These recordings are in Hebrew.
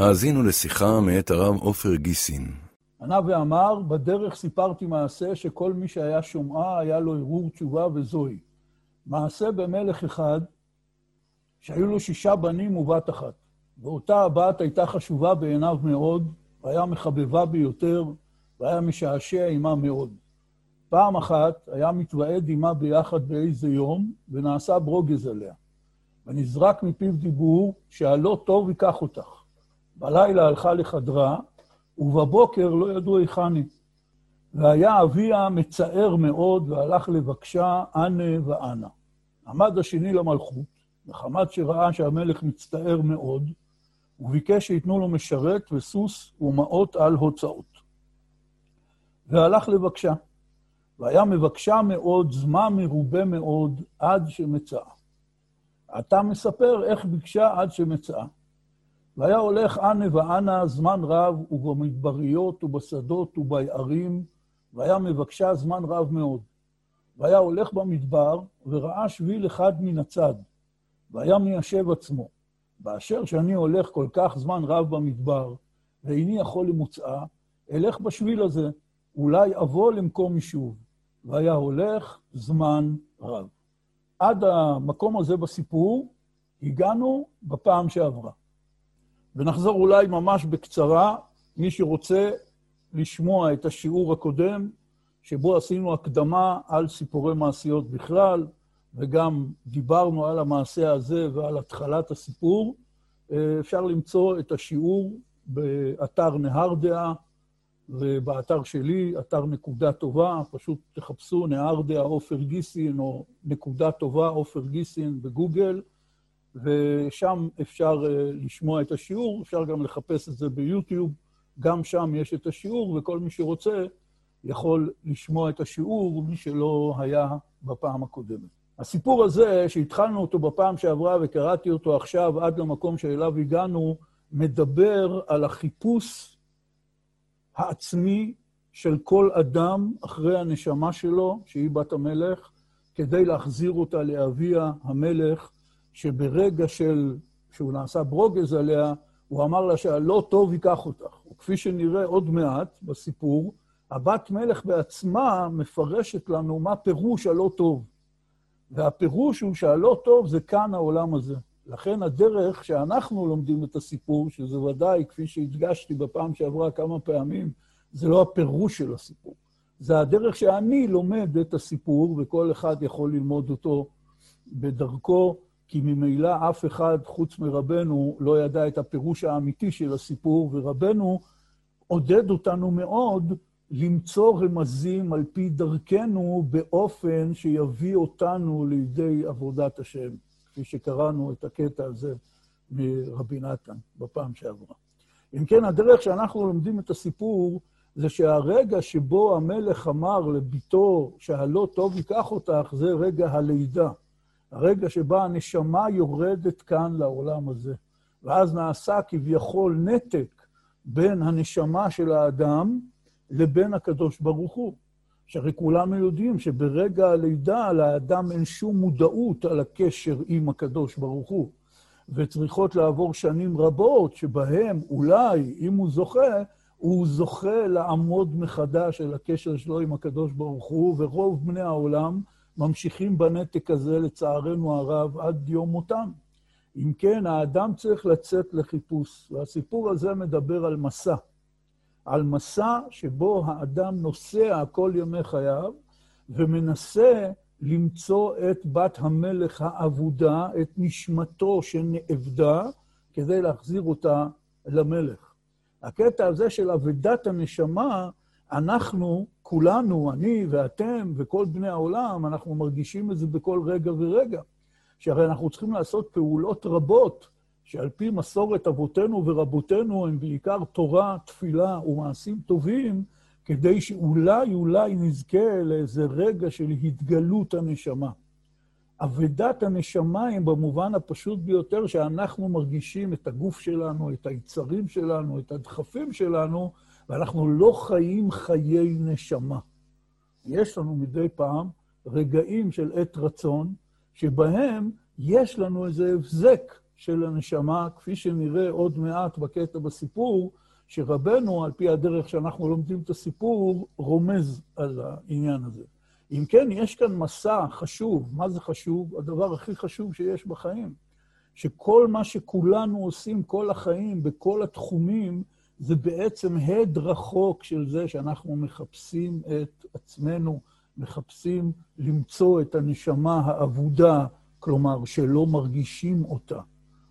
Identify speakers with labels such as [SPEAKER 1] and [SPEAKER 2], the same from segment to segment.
[SPEAKER 1] האזינו לשיחה מאת הרב עופר גיסין.
[SPEAKER 2] ענה ואמר, בדרך סיפרתי מעשה שכל מי שהיה שומעה היה לו ערעור תשובה וזוהי. מעשה במלך אחד, שהיו לו שישה בנים ובת אחת. ואותה הבת הייתה חשובה בעיניו מאוד, והיה מחבבה ביותר, והיה משעשע עמה מאוד. פעם אחת היה מתוועד עמה ביחד באיזה יום, ונעשה ברוגז עליה. ונזרק מפיו דיבור, שהלא טוב ייקח אותך. בלילה הלכה לחדרה, ובבוקר לא ידעו היכן היא. והיה אביה מצער מאוד, והלך לבקשה אנה ואנה. עמד השני למלכות, מחמת שראה שהמלך מצטער מאוד, וביקש שייתנו לו משרת וסוס ומעות על הוצאות. והלך לבקשה, והיה מבקשה מאוד, זמן מרובה מאוד, עד שמצאה. אתה מספר איך ביקשה עד שמצאה. והיה הולך אנה ואנה זמן רב, ובמדבריות ובשדות וביערים, והיה מבקשה זמן רב מאוד. והיה הולך במדבר, וראה שביל אחד מן הצד, והיה מיישב עצמו. באשר שאני הולך כל כך זמן רב במדבר, ואיני יכול למוצאה, אלך בשביל הזה, אולי אבוא למקום יישוב. והיה הולך זמן רב. עד המקום הזה בסיפור הגענו בפעם שעברה. ונחזור אולי ממש בקצרה, מי שרוצה לשמוע את השיעור הקודם, שבו עשינו הקדמה על סיפורי מעשיות בכלל, וגם דיברנו על המעשה הזה ועל התחלת הסיפור. אפשר למצוא את השיעור באתר נהר דעה ובאתר שלי, אתר נקודה טובה, פשוט תחפשו נהר דעה עופר גיסין או נקודה טובה עופר גיסין בגוגל, ושם אפשר לשמוע את השיעור, אפשר גם לחפש את זה ביוטיוב, גם שם יש את השיעור, וכל מי שרוצה יכול לשמוע את השיעור, מי שלא היה בפעם הקודמת. הסיפור הזה, שהתחלנו אותו בפעם שעברה וקראתי אותו עכשיו עד למקום שאליו הגענו, מדבר על החיפוש העצמי של כל אדם אחרי הנשמה שלו, שהיא בת המלך, כדי להחזיר אותה לאביה המלך, שברגע של, שהוא נעשה ברוגז עליה, הוא אמר לה שהלא טוב ייקח אותך. וכפי שנראה עוד מעט בסיפור, הבת מלך בעצמה מפרשת לנו מה פירוש הלא טוב. והפירוש הוא שהלא טוב זה כאן העולם הזה. לכן הדרך שאנחנו לומדים את הסיפור, שזה ודאי, כפי שהדגשתי בפעם שעברה כמה פעמים, זה לא הפירוש של הסיפור. זה הדרך שאני לומד את הסיפור, וכל אחד יכול ללמוד אותו בדרכו, כי ממילא אף אחד חוץ מרבנו לא ידע את הפירוש האמיתי של הסיפור, ורבנו עודד אותנו מאוד למצוא רמזים על פי דרכנו באופן שיביא אותנו לידי עבודת השם, כפי שקראנו את הקטע הזה מרבי נתן בפעם שעברה. אם כן, הדרך שאנחנו לומדים את הסיפור זה שהרגע שבו המלך אמר לביתו שהלא טוב ייקח אותך, זה רגע הלידה. הרגע שבה הנשמה יורדת כאן לעולם הזה. ואז נעשה כביכול נתק בין הנשמה של האדם לבין הקדוש ברוך הוא. שהרי כולנו יודעים שברגע הלידה לאדם אין שום מודעות על הקשר עם הקדוש ברוך הוא, וצריכות לעבור שנים רבות שבהם אולי, אם הוא זוכה, הוא זוכה לעמוד מחדש על הקשר שלו עם הקדוש ברוך הוא, ורוב בני העולם ממשיכים בנתק הזה, לצערנו הרב, עד יום מותם. אם כן, האדם צריך לצאת לחיפוש, והסיפור הזה מדבר על מסע. על מסע שבו האדם נוסע כל ימי חייו ומנסה למצוא את בת המלך האבודה, את נשמתו שנאבדה, כדי להחזיר אותה למלך. הקטע הזה של אבדת הנשמה, אנחנו, כולנו, אני ואתם וכל בני העולם, אנחנו מרגישים את זה בכל רגע ורגע. שהרי אנחנו צריכים לעשות פעולות רבות שעל פי מסורת אבותינו ורבותינו הם בעיקר תורה, תפילה ומעשים טובים, כדי שאולי אולי נזכה לאיזה רגע של התגלות הנשמה. אבדת הנשמה הם במובן הפשוט ביותר שאנחנו מרגישים את הגוף שלנו, את היצרים שלנו, את הדחפים שלנו, ואנחנו לא חיים חיי נשמה. יש לנו מדי פעם רגעים של עת רצון, שבהם יש לנו איזה הבזק של הנשמה, כפי שנראה עוד מעט בקטע בסיפור, שרבנו, על פי הדרך שאנחנו לומדים את הסיפור, רומז על העניין הזה. אם כן, יש כאן מסע חשוב. מה זה חשוב? הדבר הכי חשוב שיש בחיים. שכל מה שכולנו עושים כל החיים, בכל התחומים, זה בעצם הד רחוק של זה שאנחנו מחפשים את עצמנו, מחפשים למצוא את הנשמה האבודה, כלומר, שלא מרגישים אותה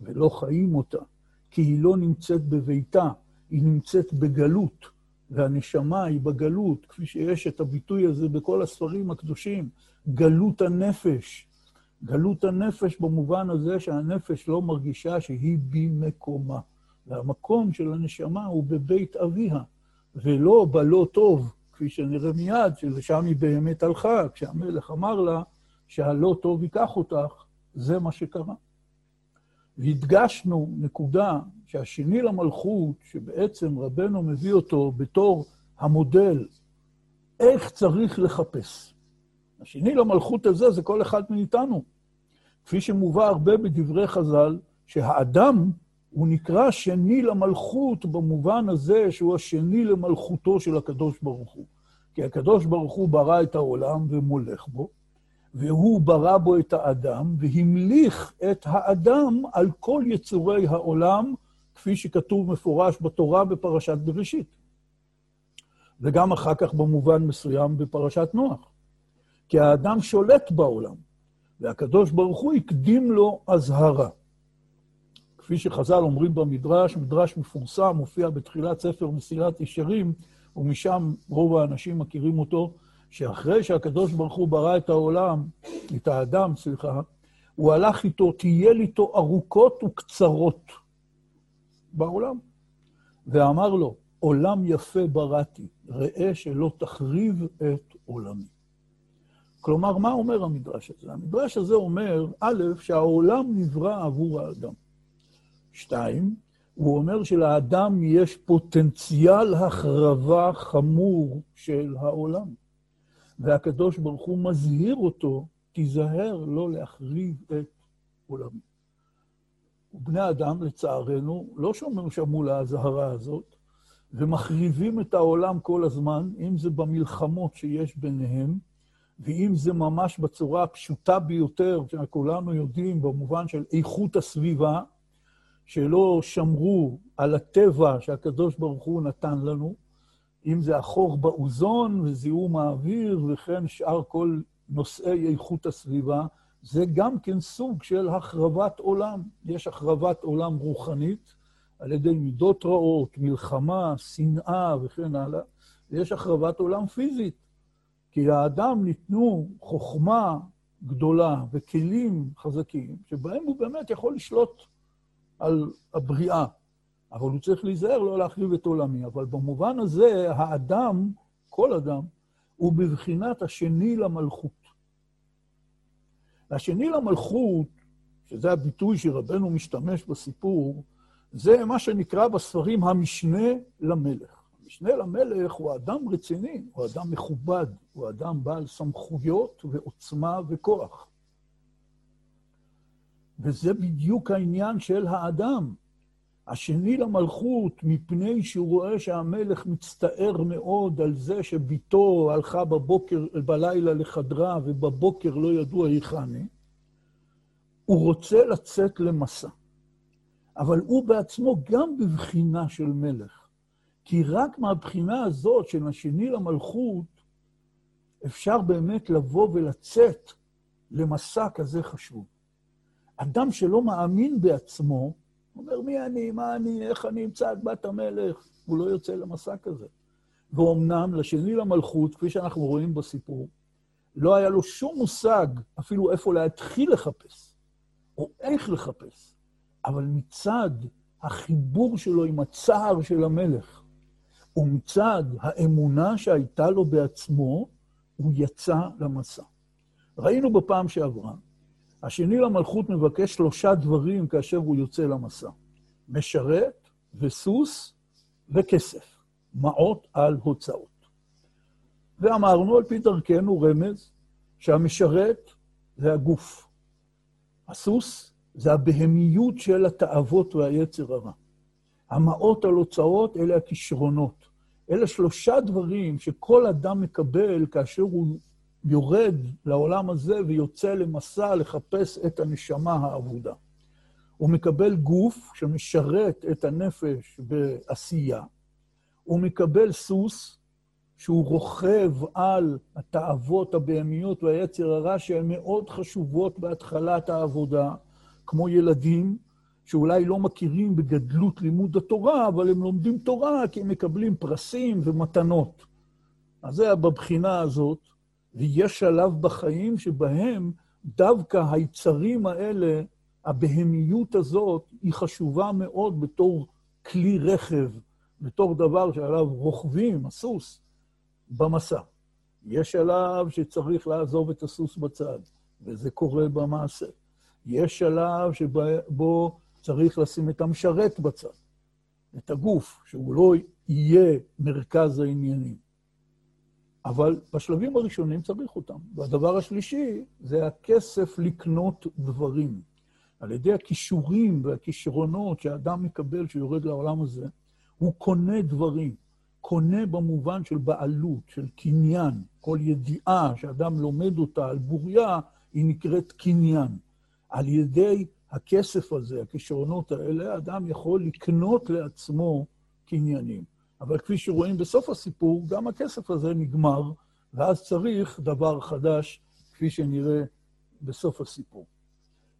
[SPEAKER 2] ולא חיים אותה, כי היא לא נמצאת בביתה, היא נמצאת בגלות, והנשמה היא בגלות, כפי שיש את הביטוי הזה בכל הספרים הקדושים, גלות הנפש. גלות הנפש במובן הזה שהנפש לא מרגישה שהיא במקומה. והמקום של הנשמה הוא בבית אביה, ולא בלא טוב, כפי שנראה מיד, שלשם היא באמת הלכה, כשהמלך אמר לה שהלא טוב ייקח אותך, זה מה שקרה. והדגשנו נקודה שהשני למלכות, שבעצם רבנו מביא אותו בתור המודל, איך צריך לחפש. השני למלכות הזה זה כל אחד מאיתנו. כפי שמובא הרבה בדברי חז"ל, שהאדם הוא נקרא שני למלכות במובן הזה שהוא השני למלכותו של הקדוש ברוך הוא. כי הקדוש ברוך הוא ברא את העולם ומולך בו, והוא ברא בו את האדם, והמליך את האדם על כל יצורי העולם, כפי שכתוב מפורש בתורה בפרשת בראשית. וגם אחר כך במובן מסוים בפרשת נוח. כי האדם שולט בעולם, והקדוש ברוך הוא הקדים לו אזהרה. כפי שחז"ל אומרים במדרש, מדרש מפורסם, מופיע בתחילת ספר מסילת ישרים, ומשם רוב האנשים מכירים אותו, שאחרי שהקדוש ברוך הוא ברא את העולם, את האדם, סליחה, הוא הלך איתו, טייל איתו ארוכות וקצרות בעולם, ואמר לו, עולם יפה בראתי, ראה שלא תחריב את עולמי. כלומר, מה אומר המדרש הזה? המדרש הזה אומר, א', שהעולם נברא עבור האדם. שתיים, הוא אומר שלאדם יש פוטנציאל החרבה חמור של העולם. והקדוש ברוך הוא מזהיר אותו, תיזהר לא להחריב את עולמי. ובני אדם, לצערנו, לא שמעו לאזהרה הזאת, ומחריבים את העולם כל הזמן, אם זה במלחמות שיש ביניהם, ואם זה ממש בצורה הפשוטה ביותר, שכולנו יודעים, במובן של איכות הסביבה, שלא שמרו על הטבע שהקדוש ברוך הוא נתן לנו, אם זה החור באוזון וזיהום האוויר וכן שאר כל נושאי איכות הסביבה, זה גם כן סוג של החרבת עולם. יש החרבת עולם רוחנית על ידי מידות רעות, מלחמה, שנאה וכן הלאה, ויש החרבת עולם פיזית. כי לאדם ניתנו חוכמה גדולה וכלים חזקים, שבהם הוא באמת יכול לשלוט על הבריאה. אבל הוא צריך להיזהר לא להחריב את עולמי. אבל במובן הזה, האדם, כל אדם, הוא בבחינת השני למלכות. והשני למלכות, שזה הביטוי שרבנו משתמש בסיפור, זה מה שנקרא בספרים המשנה למלך. המשנה למלך הוא אדם רציני, הוא אדם מכובד, הוא אדם בעל סמכויות ועוצמה וכוח. וזה בדיוק העניין של האדם. השני למלכות, מפני שהוא רואה שהמלך מצטער מאוד על זה שבתו הלכה בבוקר, בלילה לחדרה, ובבוקר לא ידעו היכן הוא רוצה לצאת למסע. אבל הוא בעצמו גם בבחינה של מלך. כי רק מהבחינה הזאת של השני למלכות, אפשר באמת לבוא ולצאת למסע כזה חשוב. אדם שלא מאמין בעצמו, אומר, מי אני, מה אני, איך אני אמצא את בת המלך? הוא לא יוצא למסע כזה. ואומנם, לשני למלכות, כפי שאנחנו רואים בסיפור, לא היה לו שום מושג אפילו איפה להתחיל לחפש, או איך לחפש. אבל מצד החיבור שלו עם הצער של המלך, ומצד האמונה שהייתה לו בעצמו, הוא יצא למסע. ראינו בפעם שעברה השני למלכות מבקש שלושה דברים כאשר הוא יוצא למסע. משרת וסוס וכסף. מעות על הוצאות. ואמרנו, על פי דרכנו, רמז, שהמשרת זה הגוף. הסוס זה הבהמיות של התאוות והיצר הרע. המעות על הוצאות אלה הכישרונות. אלה שלושה דברים שכל אדם מקבל כאשר הוא יורד לעולם הזה ויוצא למסע לחפש את הנשמה האבודה. הוא מקבל גוף שמשרת את הנפש בעשייה, הוא מקבל סוס שהוא רוכב על התאוות הבהמיות והיצר הרע שהן מאוד חשובות בהתחלת העבודה, כמו ילדים שאולי לא מכירים בגדלות לימוד התורה, אבל הם לומדים תורה כי הם מקבלים פרסים ומתנות. אז זה בבחינה הזאת, ויש שלב בחיים שבהם דווקא היצרים האלה, הבהמיות הזאת, היא חשובה מאוד בתור כלי רכב, בתור דבר שעליו רוכבים, הסוס, במסע. יש שלב שצריך לעזוב את הסוס בצד, וזה קורה במעשה. יש שלב שבו צריך לשים את המשרת בצד, את הגוף, שהוא לא יהיה מרכז העניינים. אבל בשלבים הראשונים צריך אותם. והדבר השלישי זה הכסף לקנות דברים. על ידי הכישורים והכישרונות שהאדם מקבל כשיורד לעולם הזה, הוא קונה דברים. קונה במובן של בעלות, של קניין. כל ידיעה שאדם לומד אותה על בוריה, היא נקראת קניין. על ידי הכסף הזה, הכישרונות האלה, אדם יכול לקנות לעצמו קניינים. אבל כפי שרואים בסוף הסיפור, גם הכסף הזה נגמר, ואז צריך דבר חדש, כפי שנראה בסוף הסיפור.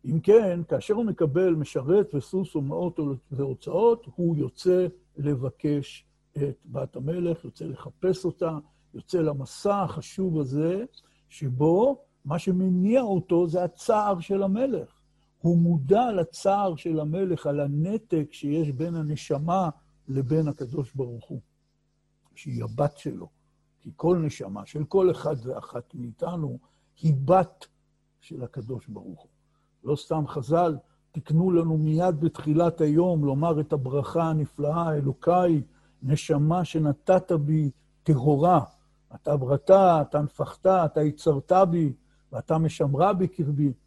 [SPEAKER 2] אם כן, כאשר הוא מקבל משרת וסוס ומאות והוצאות, הוא יוצא לבקש את בת המלך, יוצא לחפש אותה, יוצא למסע החשוב הזה, שבו מה שמניע אותו זה הצער של המלך. הוא מודע לצער של המלך, על הנתק שיש בין הנשמה לבין הקדוש ברוך הוא, שהיא הבת שלו. כי כל נשמה של כל אחד ואחת מאיתנו היא בת של הקדוש ברוך הוא. לא סתם חז"ל תקנו לנו מיד בתחילת היום לומר את הברכה הנפלאה, אלוקיי, נשמה שנתת בי טהורה. אתה בראת, אתה נפחת, אתה יצרת בי, ואתה משמרה בקרבי.